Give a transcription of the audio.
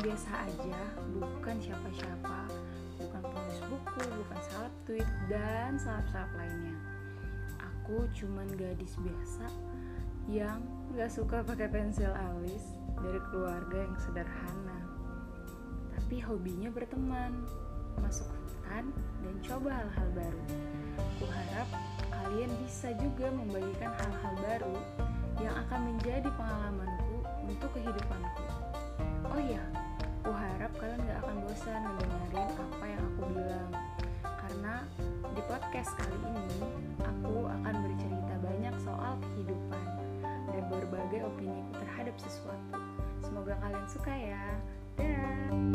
biasa aja, bukan siapa-siapa, bukan penulis buku, bukan salap tweet, dan salap-salap lainnya. Aku cuman gadis biasa yang gak suka pakai pensil alis dari keluarga yang sederhana. Tapi hobinya berteman, masuk hutan, dan coba hal-hal baru. Kuharap kalian bisa juga membagikan hal-hal baru yang akan menjadi pengalamanku untuk kehidupanku. Bosan mendengarin apa yang aku bilang. Karena di podcast kali ini, aku akan bercerita banyak soal kehidupan dan berbagai opini terhadap sesuatu. Semoga kalian suka ya. Dadah!